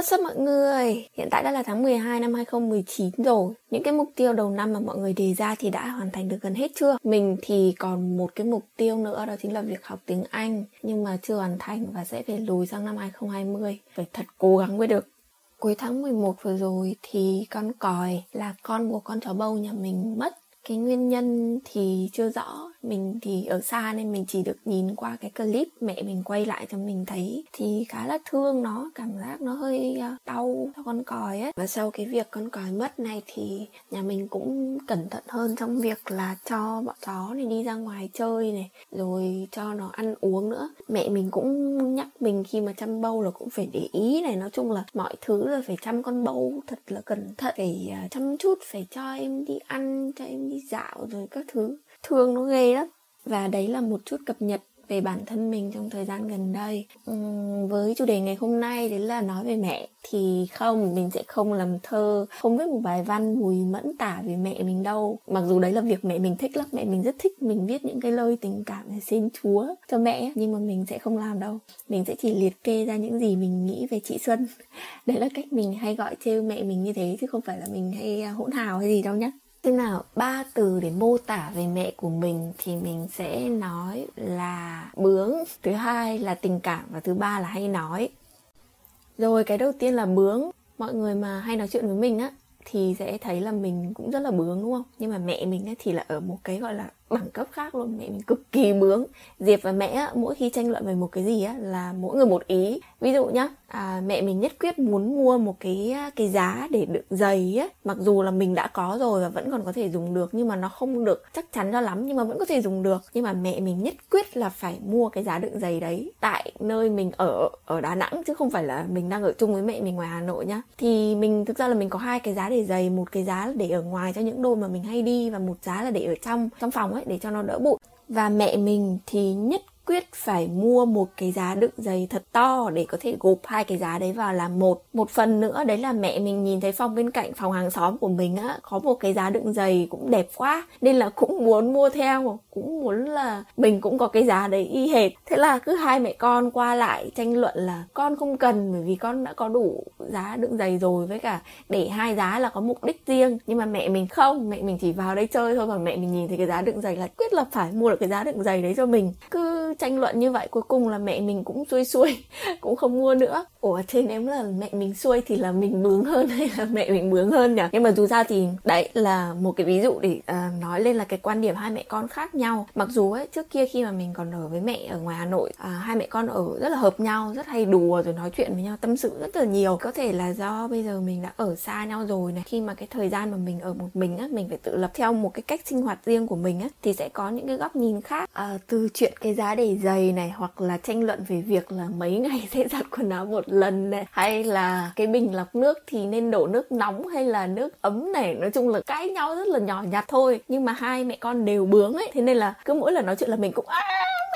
what's up mọi người? Hiện tại đã là tháng 12 năm 2019 rồi. Những cái mục tiêu đầu năm mà mọi người đề ra thì đã hoàn thành được gần hết chưa? Mình thì còn một cái mục tiêu nữa, đó chính là việc học tiếng Anh, nhưng mà chưa hoàn thành và sẽ phải lùi sang năm 2020. Phải thật cố gắng mới được. Cuối tháng 11 vừa rồi thì con còi là con của con chó bâu nhà mình mất cái nguyên nhân thì chưa rõ mình thì ở xa nên mình chỉ được nhìn qua cái clip mẹ mình quay lại cho mình thấy. Thì khá là thương nó, cảm giác nó hơi à, đau cho con còi ấy. Và sau cái việc con còi mất này thì nhà mình cũng cẩn thận hơn trong việc là cho bọn chó này đi ra ngoài chơi này, rồi cho nó ăn uống nữa. Mẹ mình cũng nhắc mình khi mà chăm bâu là cũng phải để ý này. Nói chung là mọi thứ là phải chăm con bâu thật là cẩn thận phải à, chăm chút, phải cho em đi ăn, cho em đi dạo rồi các thứ thương nó ghê lắm. Và đấy là một chút cập nhật về bản thân mình trong thời gian gần đây. Uhm, với chủ đề ngày hôm nay đấy là nói về mẹ thì không mình sẽ không làm thơ không viết một bài văn mùi mẫn tả về mẹ mình đâu. Mặc dù đấy là việc mẹ mình thích lắm mẹ mình rất thích mình viết những cái lời tình cảm để xin chúa cho mẹ nhưng mà mình sẽ không làm đâu. Mình sẽ chỉ liệt kê ra những gì mình nghĩ về chị xuân. Đấy là cách mình hay gọi trêu mẹ mình như thế chứ không phải là mình hay à, hỗn hào hay gì đâu nhé Thế nào, ba từ để mô tả về mẹ của mình thì mình sẽ nói là bướng, thứ hai là tình cảm và thứ ba là hay nói. Rồi cái đầu tiên là bướng, mọi người mà hay nói chuyện với mình á thì sẽ thấy là mình cũng rất là bướng đúng không? Nhưng mà mẹ mình ấy thì là ở một cái gọi là đẳng cấp khác luôn. Mẹ mình cực kỳ bướng. Diệp và mẹ mỗi khi tranh luận về một cái gì á là mỗi người một ý. Ví dụ nhá à, mẹ mình nhất quyết muốn mua một cái à, cái giá để đựng giày á. Mặc dù là mình đã có rồi và vẫn còn có thể dùng được nhưng mà nó không được chắc chắn cho lắm nhưng mà vẫn có thể dùng được. Nhưng mà mẹ mình nhất quyết là phải mua cái giá đựng giày đấy tại nơi mình ở ở đà nẵng chứ không phải là mình đang ở chung với mẹ mình ngoài hà nội nhá. Thì mình thực ra là mình có hai cái giá để giày một cái giá để ở ngoài cho những đôi mà mình hay đi và một giá là để ở trong trong phòng ấy ấy để cho nó đỡ bụi và mẹ mình thì nhất quyết phải mua một cái giá đựng giày thật to để có thể gộp hai cái giá đấy vào làm một. Một phần nữa, đấy là mẹ mình nhìn thấy phòng bên cạnh phòng hàng xóm của mình á, có một cái giá đựng giày cũng đẹp quá, nên là cũng muốn mua theo, cũng muốn là mình cũng có cái giá đấy y hệt. Thế là cứ hai mẹ con qua lại tranh luận là con không cần, bởi vì con đã có đủ giá đựng giày rồi, với cả để hai giá là có mục đích riêng. Nhưng mà mẹ mình không, mẹ mình chỉ vào đây chơi thôi còn mẹ mình nhìn thấy cái giá đựng giày là quyết là phải mua được cái giá đựng giày đấy cho mình. Cứ tranh luận như vậy cuối cùng là mẹ mình cũng xuôi xuôi cũng không mua nữa. Ủa thế nếu là mẹ mình xuôi thì là mình bướng hơn hay là mẹ mình bướng hơn nhỉ? Nhưng mà dù sao thì đấy là một cái ví dụ để uh, nói lên là cái quan điểm hai mẹ con khác nhau. Mặc dù ấy trước kia khi mà mình còn ở với mẹ ở ngoài hà nội uh, hai mẹ con ở rất là hợp nhau rất hay đùa rồi nói chuyện với nhau tâm sự rất là nhiều. Có thể là do bây giờ mình đã ở xa nhau rồi này khi mà cái thời gian mà mình ở một mình á mình phải tự lập theo một cái cách sinh hoạt riêng của mình á thì sẽ có những cái góc nhìn khác. Uh, từ chuyện cái giá để giày này, hoặc là tranh luận về việc là mấy ngày sẽ giặt quần áo một lần này, hay là cái bình lọc nước thì nên đổ nước nóng hay là nước ấm này. Nói chung là cãi nhau rất là nhỏ nhặt thôi, nhưng mà hai mẹ con đều bướng ấy. Thế nên là cứ mỗi lần nói chuyện là mình cũng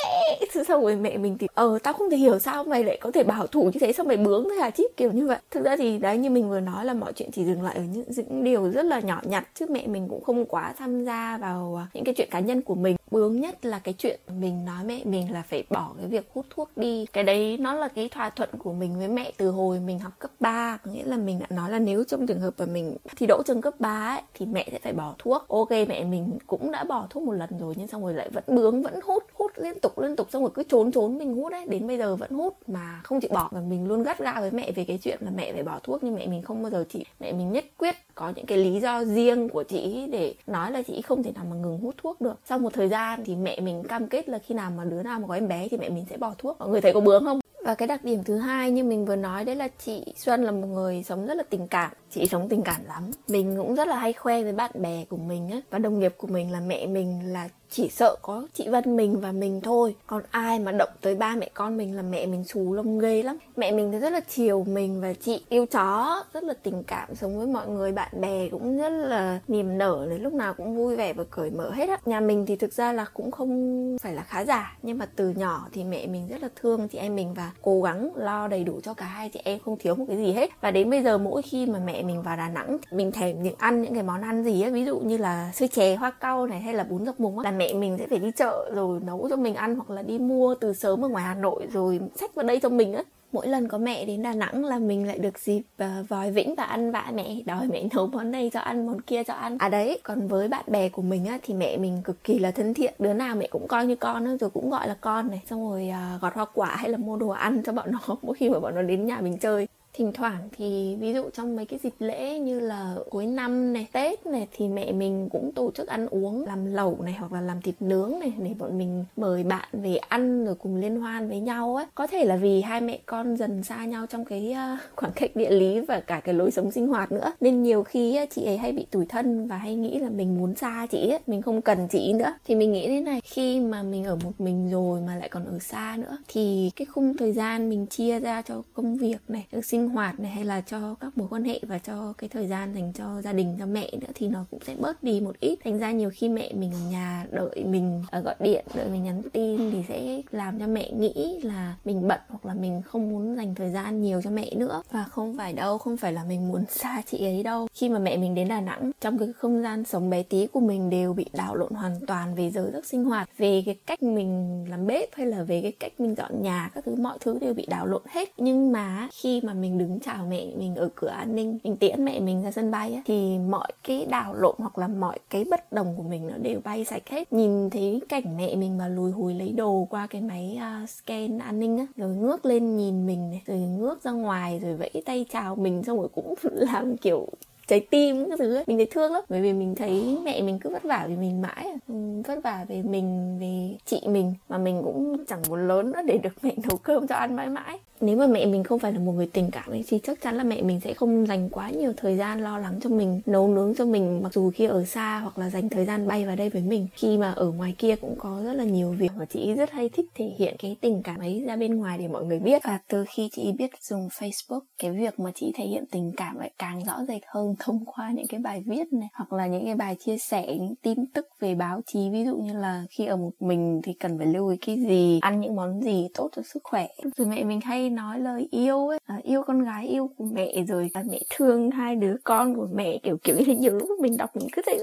à, mẹ xong rồi mẹ mình thì ờ tao không thể hiểu sao mày lại có thể bảo thủ như thế sao mày bướng thế hả chip? Kiểu như vậy. Thực ra thì đấy như mình vừa nói là mọi chuyện chỉ dừng lại ở những, những điều rất là nhỏ nhặt chứ mẹ mình cũng không quá tham gia vào à, những cái chuyện cá nhân của mình. Bướng nhất là cái chuyện mình nói mẹ mình là phải bỏ cái việc hút thuốc đi. Cái đấy nó là cái thỏa thuận của mình với mẹ từ hồi mình học cấp 3 có nghĩa là mình đã nói là nếu trong trường hợp mà mình thi đỗ trường cấp 3 ấy, thì mẹ sẽ phải bỏ thuốc. Ok mẹ mình cũng đã bỏ thuốc một lần rồi nhưng xong rồi lại vẫn bướng vẫn hút hút liên tục liên tục, xong rồi cứ trốn trốn, mình hút đấy. Đến bây giờ vẫn hút mà không chịu bỏ. Và mình luôn gắt ra với mẹ về cái chuyện là mẹ phải bỏ thuốc, nhưng mẹ mình không bao giờ chị mẹ mình nhất quyết có những cái lý do riêng của chị để nói là chị không thể nào mà ngừng hút thuốc được. Sau một thời gian thì mẹ mình cam kết là khi nào mà đứa nào mà có em bé thì mẹ mình sẽ bỏ thuốc. Mọi người thấy có bướng không? Và cái đặc điểm thứ hai như mình vừa nói đấy là chị Xuân là một người sống rất là tình cảm. Chị sống tình cảm lắm. Mình cũng rất là hay khoe với bạn bè của mình á. Và đồng nghiệp của mình là mẹ mình là chỉ sợ có chị Vân mình và mình thôi. Còn ai mà động tới ba mẹ con mình là mẹ mình xù lông ghê lắm. Mẹ mình thì rất là chiều mình và chị yêu chó, rất là tình cảm sống với mọi người, bạn bè cũng rất là niềm nở này, lúc nào cũng vui vẻ và cởi mở hết á. Nhà mình thì thực ra là cũng không phải là khá giả, nhưng mà từ nhỏ thì mẹ mình rất là thương chị em mình và cố gắng lo đầy đủ cho cả hai chị em, không thiếu một cái gì hết. Và đến bây giờ mỗi khi mà mẹ mình vào Đà Nẵng, mình thèm những ăn những cái món ăn gì á, ví dụ như là xôi chè hoa cau này hay là bún dọc mùng á, là mẹ mẹ mình sẽ phải đi chợ rồi nấu cho mình ăn hoặc là đi mua từ sớm ở ngoài Hà Nội rồi xách vào đây cho mình á. Mỗi lần có mẹ đến Đà Nẵng là mình lại được dịp uh, vòi vĩnh và ăn vạ mẹ đòi mẹ nấu món này cho ăn món kia cho ăn. À đấy còn với bạn bè của mình á thì mẹ mình cực kỳ là thân thiện. Đứa nào mẹ cũng coi như con á rồi cũng gọi là con này. Xong rồi uh, gọt hoa quả hay là mua đồ ăn cho bọn nó mỗi khi mà bọn nó đến nhà mình chơi thỉnh thoảng thì ví dụ trong mấy cái dịp lễ như là cuối năm này, tết này thì mẹ mình cũng tổ chức ăn uống làm lẩu này hoặc là làm thịt nướng này để bọn mình mời bạn về ăn rồi cùng liên hoan với nhau ấy. Có thể là vì hai mẹ con dần xa nhau trong cái ờ, khoảng cách địa lý và cả cái lối sống sinh hoạt nữa. Nên nhiều khi chị ấy hay bị tủi thân và hay nghĩ là mình muốn xa chị ấy, mình không cần chị nữa. Thì mình nghĩ thế này, khi mà mình ở một mình rồi mà lại còn ở xa nữa thì cái khung thời gian mình chia ra cho công việc này sinh sinh hoạt này hay là cho các mối quan hệ và cho cái thời gian dành cho gia đình, cho mẹ nữa thì nó cũng sẽ bớt đi một ít. Thành ra nhiều khi mẹ mình ở nhà đợi mình à, gọi điện, đợi mình nhắn tin thì sẽ làm cho mẹ nghĩ là mình bận hoặc là mình không muốn dành thời gian nhiều cho mẹ nữa. Và không phải đâu, không phải là mình muốn xa chị ấy đâu. Khi mà mẹ mình đến đà nẵng, trong cái không gian sống bé tí của mình đều bị đảo lộn hoàn toàn về giờ giấc sinh hoạt, về cái cách mình làm bếp hay là về cái cách mình dọn nhà, các thứ, mọi thứ đều bị đảo lộn hết. Nhưng mà khi mà mình đứng chào mẹ mình ở cửa an ninh mình tiễn mẹ mình ra sân bay á, thì mọi cái đảo lộn hoặc là mọi cái bất đồng của mình nó đều bay sạch hết. Nhìn thấy cảnh mẹ mình mà lùi hùi lấy đồ qua cái máy uh, scan an ninh á rồi ngước lên nhìn mình này rồi ngước ra ngoài rồi vẫy tay chào mình xong rồi cũng làm kiểu trái tim cái thứ ấy. mình thấy thương lắm bởi vì mình thấy mẹ mình cứ vất vả vì mình mãi à. ừ, vất vả về mình về chị mình mà mình cũng chẳng muốn lớn nữa để được mẹ nấu cơm cho ăn mãi mãi nếu mà mẹ mình không phải là một người tình cảm ấy, thì chắc chắn là mẹ mình sẽ không dành quá nhiều thời gian lo lắng cho mình, nấu nướng cho mình, mặc dù khi ở xa hoặc là dành thời gian bay vào đây với mình. Khi mà ở ngoài kia cũng có rất là nhiều việc và chị rất hay thích thể hiện cái tình cảm ấy ra bên ngoài để mọi người biết. Và từ khi chị biết dùng Facebook, cái việc mà chị thể hiện tình cảm lại càng rõ rệt hơn thông qua những cái bài viết này, hoặc là những cái bài chia sẻ, những tin tức về báo chí. Ví dụ như là khi ở một mình thì cần phải lưu ý cái gì, ăn những món gì tốt cho sức khỏe. Rồi mẹ mình hay nói lời yêu ấy. À, yêu con gái yêu của mẹ rồi à, mẹ thương hai đứa con của mẹ kiểu kiểu như thế. Nhiều lúc mình đọc mình cứ thấy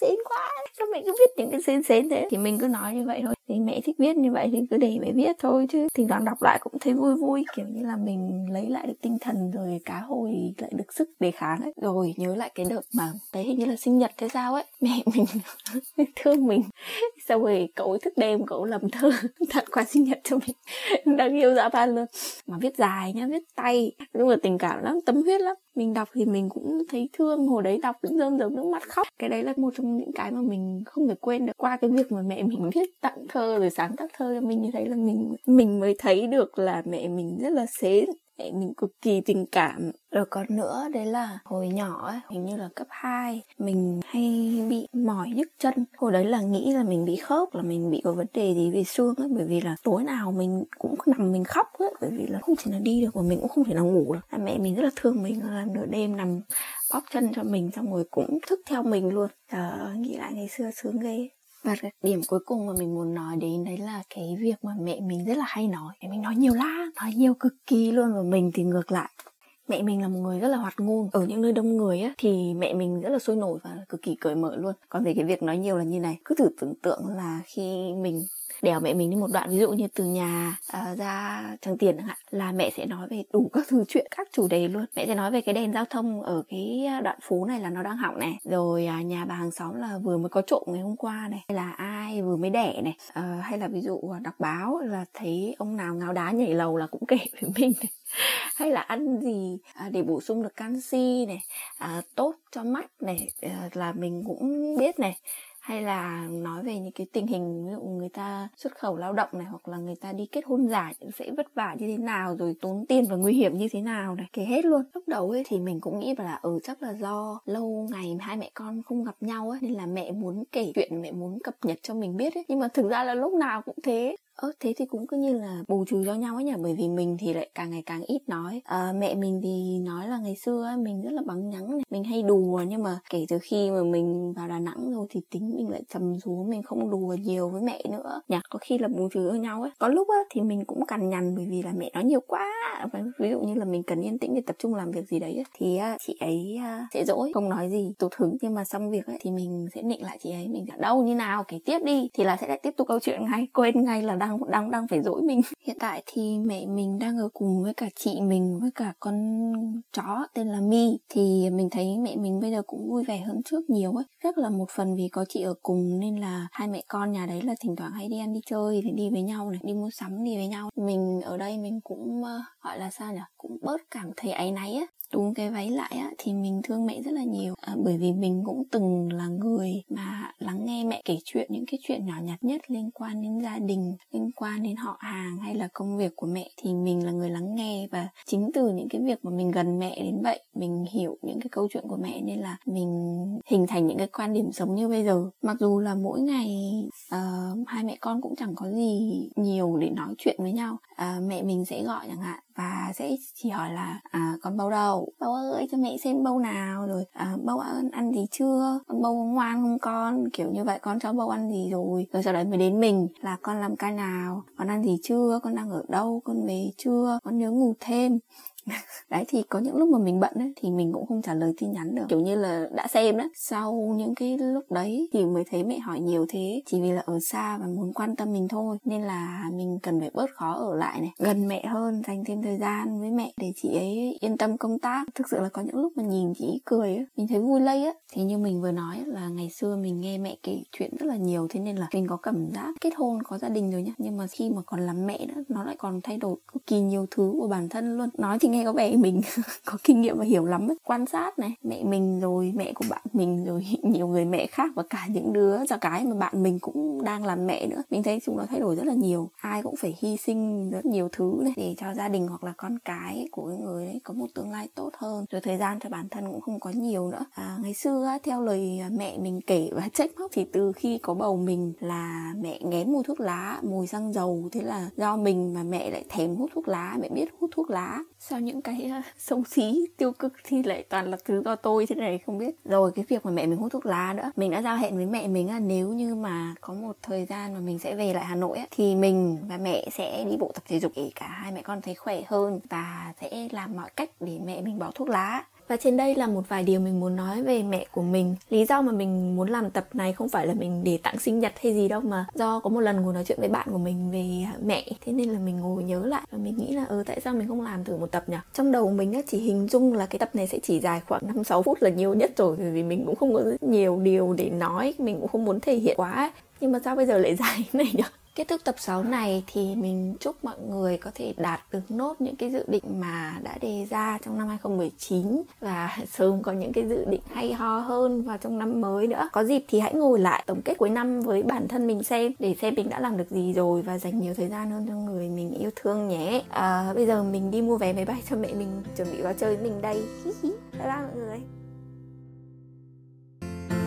xến quá. Sao mẹ cứ viết những cái xến xến thế? Thì mình cứ nói như vậy thôi thì mẹ thích viết như vậy thì cứ để mẹ viết thôi chứ thỉnh thoảng đọc lại cũng thấy vui vui, kiểu như là mình lấy lại được tinh thần rồi cá hồi lại được sức đề kháng ấy. Rồi, nhớ lại cái đợt mà đấy hình như là sinh nhật thế sao ấy, mẹ mình thương mình. Sau rồi cậu ấy thức đêm cậu làm thơ, tặng quà sinh nhật cho mình. Đang yêu dã man luôn. Mà viết dài nhá, viết tay. Nhưng mà tình cảm lắm, tâm huyết lắm. Mình đọc thì mình cũng thấy thương, hồi đấy đọc cũng rơm rớm nước mắt khóc. Cái đấy là một trong những cái mà mình không thể quên được. Qua cái việc mà mẹ mình viết tặng thơ rồi sáng tác thơ cho mình như thế là mình mình mới thấy được là mẹ mình rất là xến mẹ mình cực kỳ tình cảm. Rồi còn nữa đấy là hồi nhỏ ấy, hình như là cấp 2 mình hay bị mỏi nhức chân. Hồi đấy là nghĩ là mình bị khớp là mình bị có vấn đề gì về xương ấy bởi vì là tối nào mình cũng nằm mình khóc ấy bởi vì là không thể nào đi được và mình cũng không thể nào ngủ được. Mẹ mình rất là thương mình là nửa đêm nằm bóp chân cho mình xong rồi cũng thức theo mình luôn. Trời ơi, nghĩ lại ngày xưa sướng ghê và cái điểm cuối cùng mà mình muốn nói đến đấy là cái việc mà mẹ mình rất là hay nói. Mẹ mình nói nhiều lắm, nói nhiều cực kỳ luôn và mình thì ngược lại. Mẹ mình là một người rất là hoạt ngôn. Ở những nơi đông người á, thì mẹ mình rất là sôi nổi và cực kỳ cởi mở luôn. Còn về cái việc nói nhiều là như này, cứ thử tưởng tượng là khi mình đèo mẹ mình đi một đoạn ví dụ như từ nhà uh, ra Tràng Tiền chẳng hạn là mẹ sẽ nói về đủ các thứ chuyện các chủ đề luôn. Mẹ sẽ nói về cái đèn giao thông ở cái ờ, đoạn phố này là nó đang hỏng này. Rồi uh, nhà bà hàng xóm là vừa mới có trộm ngày hôm qua này hay là ai vừa mới đẻ này uh, hay là ví dụ à, đọc báo là thấy ông nào ngáo đá nhảy lầu là cũng kể với mình này. Hay là ăn gì à, để bổ sung được canxi này à, tốt cho mắt này à, là mình cũng biết này hay là nói về những cái tình hình, ví dụ người ta xuất khẩu lao động này, hoặc là người ta đi kết hôn giả sẽ vất vả như thế nào, rồi tốn tiền và nguy hiểm như thế nào này, kể hết luôn. Lúc đầu ấy thì mình cũng nghĩ là ừ chắc là do lâu ngày hai mẹ con không gặp nhau ấy, nên là mẹ muốn kể chuyện, mẹ muốn cập nhật cho mình biết ấy. Nhưng mà thực ra là lúc nào cũng thế ơ thế thì cũng cứ như là bù trừ cho nhau ấy nhỉ? Bởi vì mình thì lại càng ngày càng ít nói. À, mẹ mình thì nói là ngày xưa ấy, mình rất là bắn nhắng này. Mình hay đùa nhưng mà kể từ khi mà mình vào đà nẵng rồi thì tính mình lại trầm xuống mình không đùa nhiều với mẹ nữa. Nhỉ có khi là bù trừ cho nhau ấy. Có lúc á thì mình cũng cằn nhằn bởi vì là mẹ nói nhiều quá. Ví dụ như là mình cần yên tĩnh để tập trung làm việc gì đấy ấy, thì ờ, chị ấy ờ, sẽ dỗi không nói gì tụt hứng. Nhưng mà xong việc ấy thì mình sẽ nịnh lại chị ấy. Mình bảo đâu như nào? Kể tiếp đi. Thì là sẽ lại tiếp tục câu chuyện ngay. Quên ngay là đang đang đang phải dỗi mình. Hiện tại thì mẹ mình đang ở cùng với cả chị mình với cả con chó tên là mi. Thì mình thấy mẹ mình bây giờ cũng vui vẻ hơn trước nhiều ấy. Rất là một phần vì có chị ở cùng nên là hai mẹ con nhà đấy là thỉnh thoảng hay đi ăn đi chơi thì đi với nhau này đi mua sắm đi với nhau. Mình ở đây mình cũng uh, gọi là sao nhỉ cũng bớt cảm thấy áy náy á. Đúng cái váy lại á, thì mình thương mẹ rất là nhiều. À, bởi vì mình cũng từng là người mà lắng nghe mẹ kể chuyện những cái chuyện nhỏ nhặt nhất liên quan đến gia đình liên quan đến họ hàng hay là công việc của mẹ thì mình là người lắng nghe. Và chính từ những cái việc mà mình gần mẹ đến vậy mình hiểu những cái câu chuyện của mẹ nên là mình hình thành những cái quan điểm sống như bây giờ. Mặc dù là mỗi ngày uh, hai mẹ con cũng chẳng có gì nhiều để nói chuyện với nhau. Uh, mẹ mình sẽ gọi chẳng hạn và sẽ chỉ hỏi là à, con bầu đâu? Bầu ơi cho mẹ xem bầu nào. Rồi à, bầu ăn ăn gì chưa? Con bầu ngoan không con? Kiểu như vậy con cho bầu ăn gì rồi? Rồi sau đấy mới đến mình là con làm ca nào? Con ăn gì chưa? Con đang ở đâu? Con về chưa? Con nhớ ngủ thêm. đấy thì có những lúc mà mình bận ấy, thì mình cũng không trả lời tin nhắn được. Kiểu như là đã xem đó sau những cái lúc đấy thì mới thấy mẹ hỏi nhiều thế. Chỉ vì là ở xa và muốn quan tâm mình thôi nên là mình cần phải bớt khó ở lại này. Gần mẹ hơn dành thêm thời gian với mẹ để chị ấy yên tâm công tác. Thực sự là có những lúc mà nhìn chị ấy cười ấy, mình thấy vui lây á. Thì như mình vừa nói là ngày xưa mình nghe mẹ kể chuyện rất là nhiều thế nên là mình có cảm giác kết hôn có gia đình rồi nhá. Nhưng mà khi mà còn làm mẹ đó nó lại còn thay đổi cực kỳ nhiều thứ của bản thân luôn. Nói thì nghe có vẻ mình có kinh nghiệm và hiểu lắm ấy. quan sát này mẹ mình rồi mẹ của bạn mình rồi nhiều người mẹ khác và cả những đứa cho cái mà bạn mình cũng đang làm mẹ nữa. Mình thấy chúng nó thay đổi rất là nhiều. Ai cũng phải hy sinh rất nhiều thứ này để cho gia đình hoặc là con cái của người đấy có một tương lai tốt hơn. Rồi thời gian cho bản thân cũng không có nhiều nữa. À, ngày xưa theo lời mẹ mình kể và trách móc thì từ khi có bầu mình là mẹ ngén mùi thuốc lá mùi xăng dầu. Thế là do mình mà mẹ lại thèm hút thuốc lá mẹ biết hút thuốc lá. Sau những cái à, xấu xí tiêu cực thì lại toàn là thứ do tôi thế này không biết. Rồi cái việc mà mẹ mình hút thuốc lá nữa. Mình đã giao hẹn với mẹ mình là nếu như mà có một thời gian mà mình sẽ về lại hà nội ấy, thì mình và mẹ sẽ đi bộ tập thể dục để cả hai mẹ con thấy khỏe hơn và sẽ làm mọi cách để mẹ mình bỏ thuốc lá và trên đây là một vài điều mình muốn nói về mẹ của mình. Lý do mà mình muốn làm tập này không phải là mình để tặng sinh nhật hay gì đâu, mà do có một lần ngồi nói chuyện với bạn của mình về mẹ. Thế nên là mình ngồi nhớ lại và mình nghĩ là ừ tại sao mình không làm thử một tập nhỉ? Trong đầu mình á, chỉ hình dung là cái tập này sẽ chỉ dài khoảng 5 6 phút là nhiều nhất rồi vì mình cũng không có rất nhiều điều để nói, mình cũng không muốn thể hiện quá nhưng mà sao bây giờ lại dài này nhỉ? Kết thúc tập 6 này thì mình chúc mọi người có thể đạt được nốt những cái dự định mà đã đề ra trong năm 2019 và sớm có những cái dự định hay ho hơn vào trong năm mới nữa. Có dịp thì hãy ngồi lại tổng kết cuối năm với bản thân mình xem để xem mình đã làm được gì rồi và dành nhiều thời gian hơn cho người mình yêu thương nhé. À, bây giờ mình đi mua vé máy bay cho mẹ mình chuẩn bị vào chơi với mình đây. Bye bye mọi người.